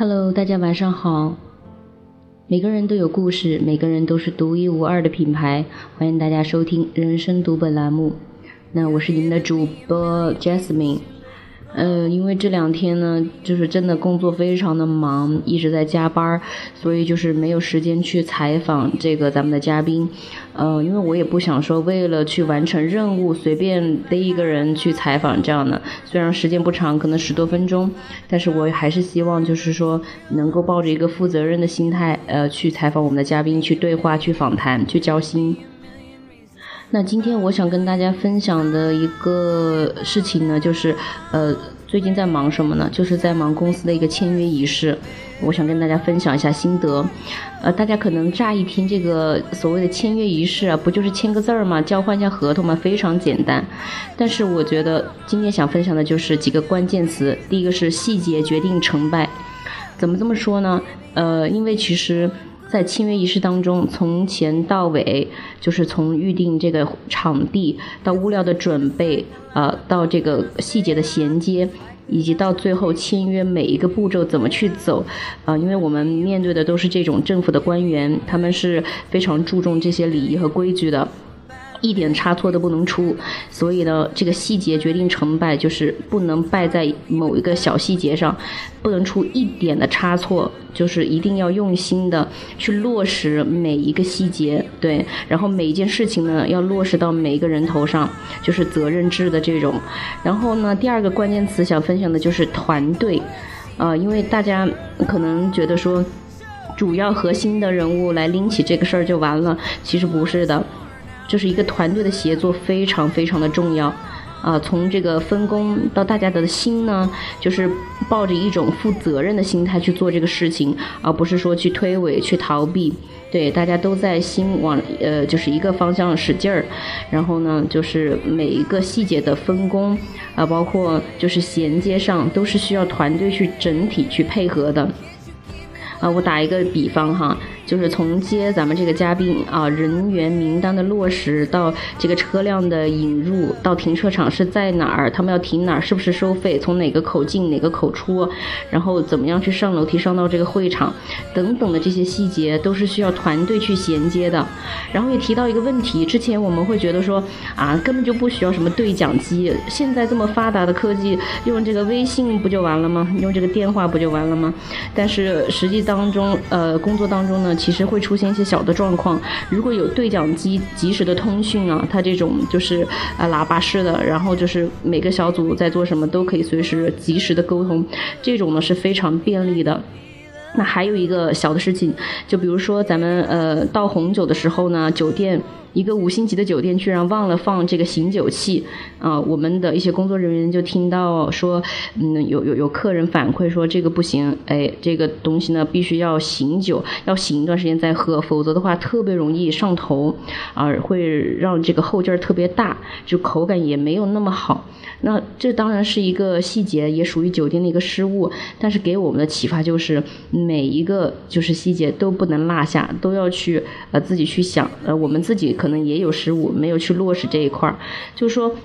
Hello，大家晚上好。每个人都有故事，每个人都是独一无二的品牌。欢迎大家收听《人生读本》栏目。那我是你们的主播 Jasmine。呃，因为这两天呢，就是真的工作非常的忙，一直在加班，所以就是没有时间去采访这个咱们的嘉宾。呃，因为我也不想说为了去完成任务，随便逮一个人去采访这样的。虽然时间不长，可能十多分钟，但是我还是希望就是说能够抱着一个负责任的心态，呃，去采访我们的嘉宾，去对话，去访谈，去交心。那今天我想跟大家分享的一个事情呢，就是呃，最近在忙什么呢？就是在忙公司的一个签约仪式。我想跟大家分享一下心得。呃，大家可能乍一听这个所谓的签约仪式啊，不就是签个字儿吗？交换一下合同吗？非常简单。但是我觉得今天想分享的就是几个关键词。第一个是细节决定成败。怎么这么说呢？呃，因为其实。在签约仪式当中，从前到尾，就是从预定这个场地到物料的准备，呃，到这个细节的衔接，以及到最后签约每一个步骤怎么去走，啊，因为我们面对的都是这种政府的官员，他们是非常注重这些礼仪和规矩的。一点差错都不能出，所以呢，这个细节决定成败，就是不能败在某一个小细节上，不能出一点的差错，就是一定要用心的去落实每一个细节，对，然后每一件事情呢，要落实到每一个人头上，就是责任制的这种。然后呢，第二个关键词想分享的就是团队，呃，因为大家可能觉得说，主要核心的人物来拎起这个事儿就完了，其实不是的。就是一个团队的协作非常非常的重要，啊，从这个分工到大家的心呢，就是抱着一种负责任的心态去做这个事情，而不是说去推诿去逃避。对，大家都在心往呃，就是一个方向使劲儿，然后呢，就是每一个细节的分工啊，包括就是衔接上，都是需要团队去整体去配合的。啊，我打一个比方哈。就是从接咱们这个嘉宾啊，人员名单的落实到这个车辆的引入，到停车场是在哪儿，他们要停哪儿，是不是收费，从哪个口进哪个口出，然后怎么样去上楼梯上到这个会场，等等的这些细节都是需要团队去衔接的。然后也提到一个问题，之前我们会觉得说啊，根本就不需要什么对讲机，现在这么发达的科技，用这个微信不就完了吗？用这个电话不就完了吗？但是实际当中，呃，工作当中呢？其实会出现一些小的状况，如果有对讲机及时的通讯啊，它这种就是呃喇叭式的，然后就是每个小组在做什么都可以随时及时的沟通，这种呢是非常便利的。那还有一个小的事情，就比如说咱们呃倒红酒的时候呢，酒店。一个五星级的酒店居然忘了放这个醒酒器，啊，我们的一些工作人员就听到说，嗯，有有有客人反馈说这个不行，哎，这个东西呢必须要醒酒，要醒一段时间再喝，否则的话特别容易上头，啊，会让这个后劲儿特别大，就口感也没有那么好。那这当然是一个细节，也属于酒店的一个失误，但是给我们的启发就是每一个就是细节都不能落下，都要去呃自己去想，呃我们自己。可能也有失误，没有去落实这一块儿，就是说。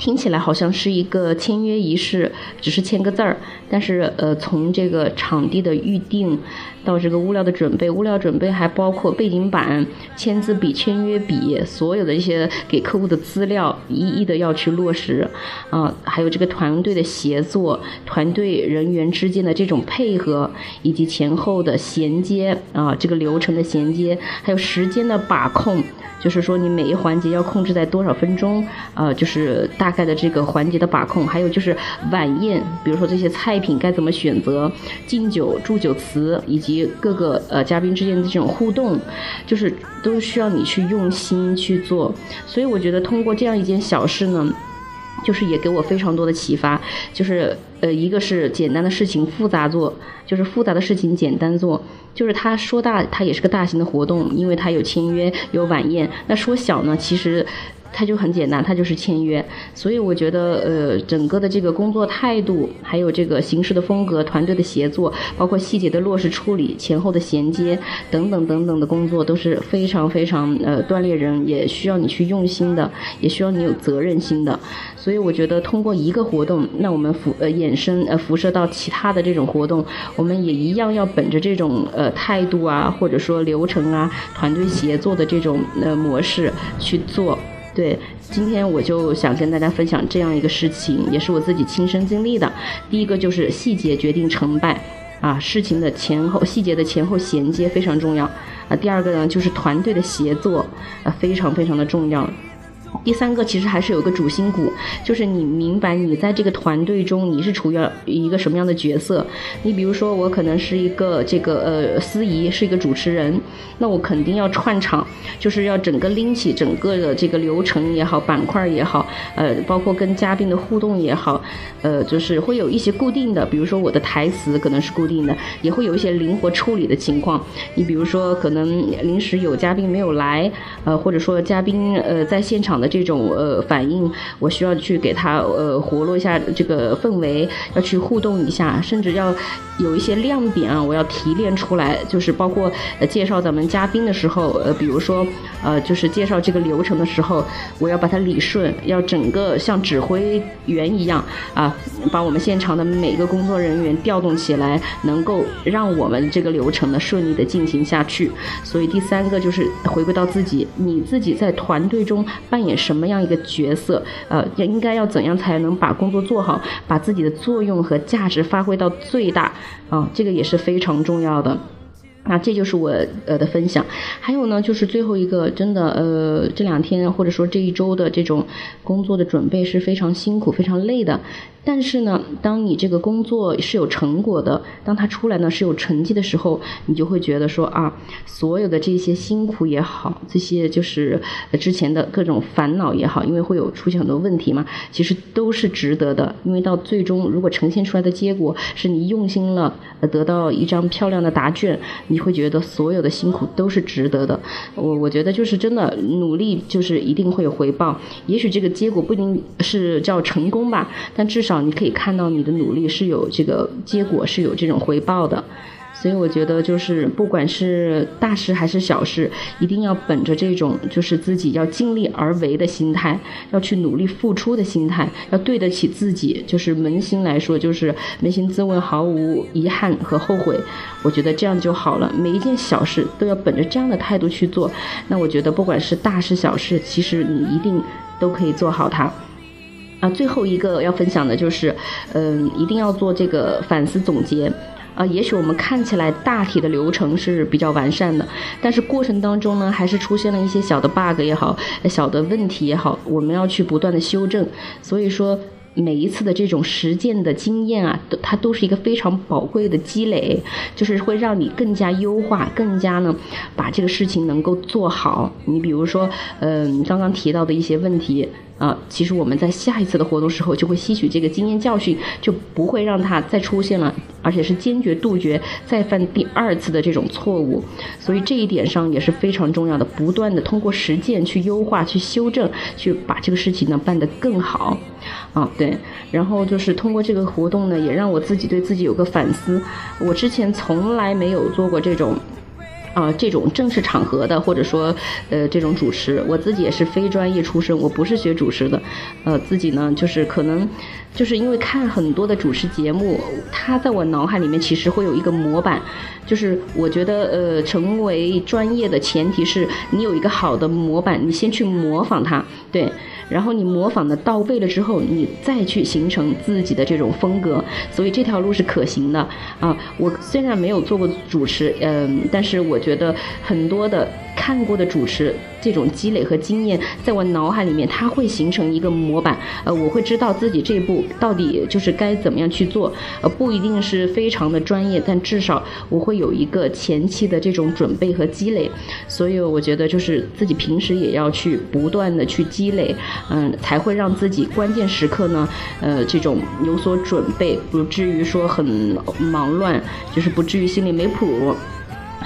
听起来好像是一个签约仪式，只是签个字儿。但是，呃，从这个场地的预定到这个物料的准备，物料准备还包括背景板、签字笔、签约笔，所有的一些给客户的资料，一一的要去落实。啊，还有这个团队的协作，团队人员之间的这种配合，以及前后的衔接啊，这个流程的衔接，还有时间的把控，就是说你每一环节要控制在多少分钟，呃，就是大。大概的这个环节的把控，还有就是晚宴，比如说这些菜品该怎么选择，敬酒、祝酒词，以及各个呃嘉宾之间的这种互动，就是都需要你去用心去做。所以我觉得通过这样一件小事呢，就是也给我非常多的启发，就是呃一个是简单的事情复杂做，就是复杂的事情简单做。就是它说大，它也是个大型的活动，因为它有签约，有晚宴。那说小呢，其实。它就很简单，它就是签约，所以我觉得，呃，整个的这个工作态度，还有这个形式的风格、团队的协作，包括细节的落实处理、前后的衔接等等等等的工作，都是非常非常呃锻炼人，也需要你去用心的，也需要你有责任心的。所以我觉得，通过一个活动，那我们辐呃演衍生呃辐射到其他的这种活动，我们也一样要本着这种呃态度啊，或者说流程啊、团队协作的这种呃模式去做。对，今天我就想跟大家分享这样一个事情，也是我自己亲身经历的。第一个就是细节决定成败，啊，事情的前后细节的前后衔接非常重要。啊，第二个呢就是团队的协作，啊，非常非常的重要。第三个其实还是有个主心骨，就是你明白你在这个团队中你是处于一个什么样的角色。你比如说我可能是一个这个呃司仪，是一个主持人，那我肯定要串场，就是要整个拎起整个的这个流程也好，板块也好，呃，包括跟嘉宾的互动也好，呃，就是会有一些固定的，比如说我的台词可能是固定的，也会有一些灵活处理的情况。你比如说可能临时有嘉宾没有来，呃，或者说嘉宾呃在现场。的这种呃反应，我需要去给他呃活络一下这个氛围，要去互动一下，甚至要有一些亮点啊，我要提炼出来，就是包括呃介绍咱们嘉宾的时候，呃比如说呃就是介绍这个流程的时候，我要把它理顺，要整个像指挥员一样啊，把我们现场的每个工作人员调动起来，能够让我们这个流程呢顺利的进行下去。所以第三个就是回归到自己，你自己在团队中扮演。什么样一个角色？呃，应该要怎样才能把工作做好，把自己的作用和价值发挥到最大？啊，这个也是非常重要的。那这就是我呃的分享。还有呢，就是最后一个，真的呃，这两天或者说这一周的这种工作的准备是非常辛苦、非常累的。但是呢，当你这个工作是有成果的，当它出来呢是有成绩的时候，你就会觉得说啊，所有的这些辛苦也好，这些就是之前的各种烦恼也好，因为会有出现很多问题嘛，其实都是值得的。因为到最终，如果呈现出来的结果是你用心了，得到一张漂亮的答卷，你会觉得所有的辛苦都是值得的。我我觉得就是真的努力就是一定会有回报，也许这个结果不一定是叫成功吧，但至少。少你可以看到你的努力是有这个结果，是有这种回报的，所以我觉得就是不管是大事还是小事，一定要本着这种就是自己要尽力而为的心态，要去努力付出的心态，要对得起自己，就是扪心来说，就是扪心自问，毫无遗憾和后悔，我觉得这样就好了。每一件小事都要本着这样的态度去做，那我觉得不管是大事小事，其实你一定都可以做好它。啊，最后一个要分享的就是，嗯，一定要做这个反思总结。啊，也许我们看起来大体的流程是比较完善的，但是过程当中呢，还是出现了一些小的 bug 也好，小的问题也好，我们要去不断的修正。所以说，每一次的这种实践的经验啊，它都是一个非常宝贵的积累，就是会让你更加优化，更加呢把这个事情能够做好。你比如说，嗯，刚刚提到的一些问题。啊，其实我们在下一次的活动时候就会吸取这个经验教训，就不会让它再出现了，而且是坚决杜绝再犯第二次的这种错误。所以这一点上也是非常重要的，不断的通过实践去优化、去修正，去把这个事情呢办得更好。啊，对，然后就是通过这个活动呢，也让我自己对自己有个反思。我之前从来没有做过这种。啊，这种正式场合的，或者说，呃，这种主持，我自己也是非专业出身，我不是学主持的，呃，自己呢，就是可能，就是因为看很多的主持节目，他在我脑海里面其实会有一个模板，就是我觉得，呃，成为专业的前提是你有一个好的模板，你先去模仿它，对。然后你模仿的到位了之后，你再去形成自己的这种风格，所以这条路是可行的啊。我虽然没有做过主持，嗯，但是我觉得很多的看过的主持。这种积累和经验，在我脑海里面，它会形成一个模板。呃，我会知道自己这一步到底就是该怎么样去做。呃，不一定是非常的专业，但至少我会有一个前期的这种准备和积累。所以我觉得，就是自己平时也要去不断的去积累，嗯，才会让自己关键时刻呢，呃，这种有所准备，不至于说很忙乱，就是不至于心里没谱。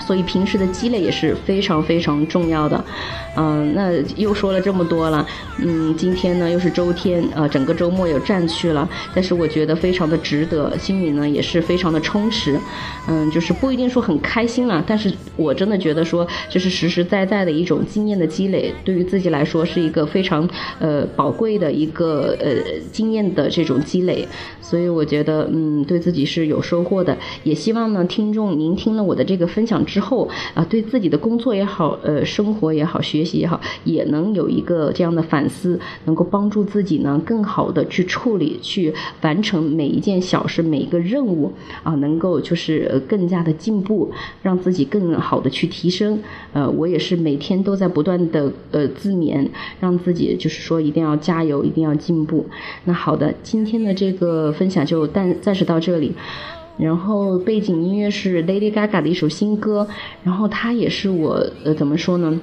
所以平时的积累也是非常非常重要的，嗯，那又说了这么多了，嗯，今天呢又是周天，呃，整个周末有占去了，但是我觉得非常的值得，心里呢也是非常的充实，嗯，就是不一定说很开心了，但是我真的觉得说，就是实实在在的一种经验的积累，对于自己来说是一个非常呃宝贵的一个呃经验的这种积累，所以我觉得嗯对自己是有收获的，也希望呢听众您听了我的这个分享。之后啊，对自己的工作也好，呃，生活也好，学习也好，也能有一个这样的反思，能够帮助自己呢，更好的去处理、去完成每一件小事、每一个任务啊，能够就是更加的进步，让自己更好的去提升。呃，我也是每天都在不断的呃自勉，让自己就是说一定要加油，一定要进步。那好的，今天的这个分享就暂暂时到这里。然后背景音乐是 Lady Gaga 的一首新歌，然后它也是我呃怎么说呢？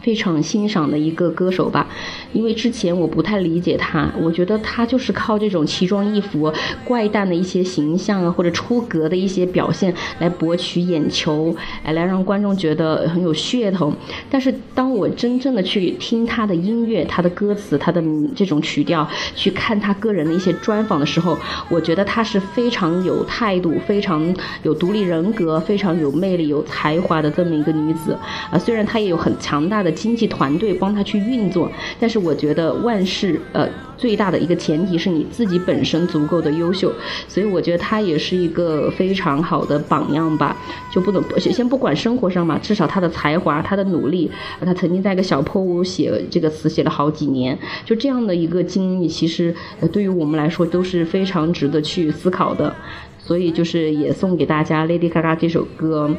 非常欣赏的一个歌手吧，因为之前我不太理解他，我觉得他就是靠这种奇装异服、怪诞的一些形象啊，或者出格的一些表现来博取眼球，来来让观众觉得很有噱头。但是当我真正的去听他的音乐、他的歌词、他的这种曲调，去看他个人的一些专访的时候，我觉得他是非常有态度、非常有独立人格、非常有魅力、有才华的这么一个女子啊。虽然她也有很强大的。经济团队帮他去运作，但是我觉得万事呃最大的一个前提是你自己本身足够的优秀，所以我觉得他也是一个非常好的榜样吧。就不能先不管生活上嘛，至少他的才华、他的努力，他曾经在一个小破屋写这个词写了好几年，就这样的一个经历，其实对于我们来说都是非常值得去思考的。所以就是也送给大家 Lady Gaga 这首歌。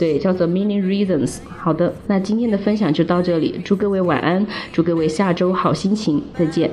对，叫做 Many Reasons。好的，那今天的分享就到这里，祝各位晚安，祝各位下周好心情，再见。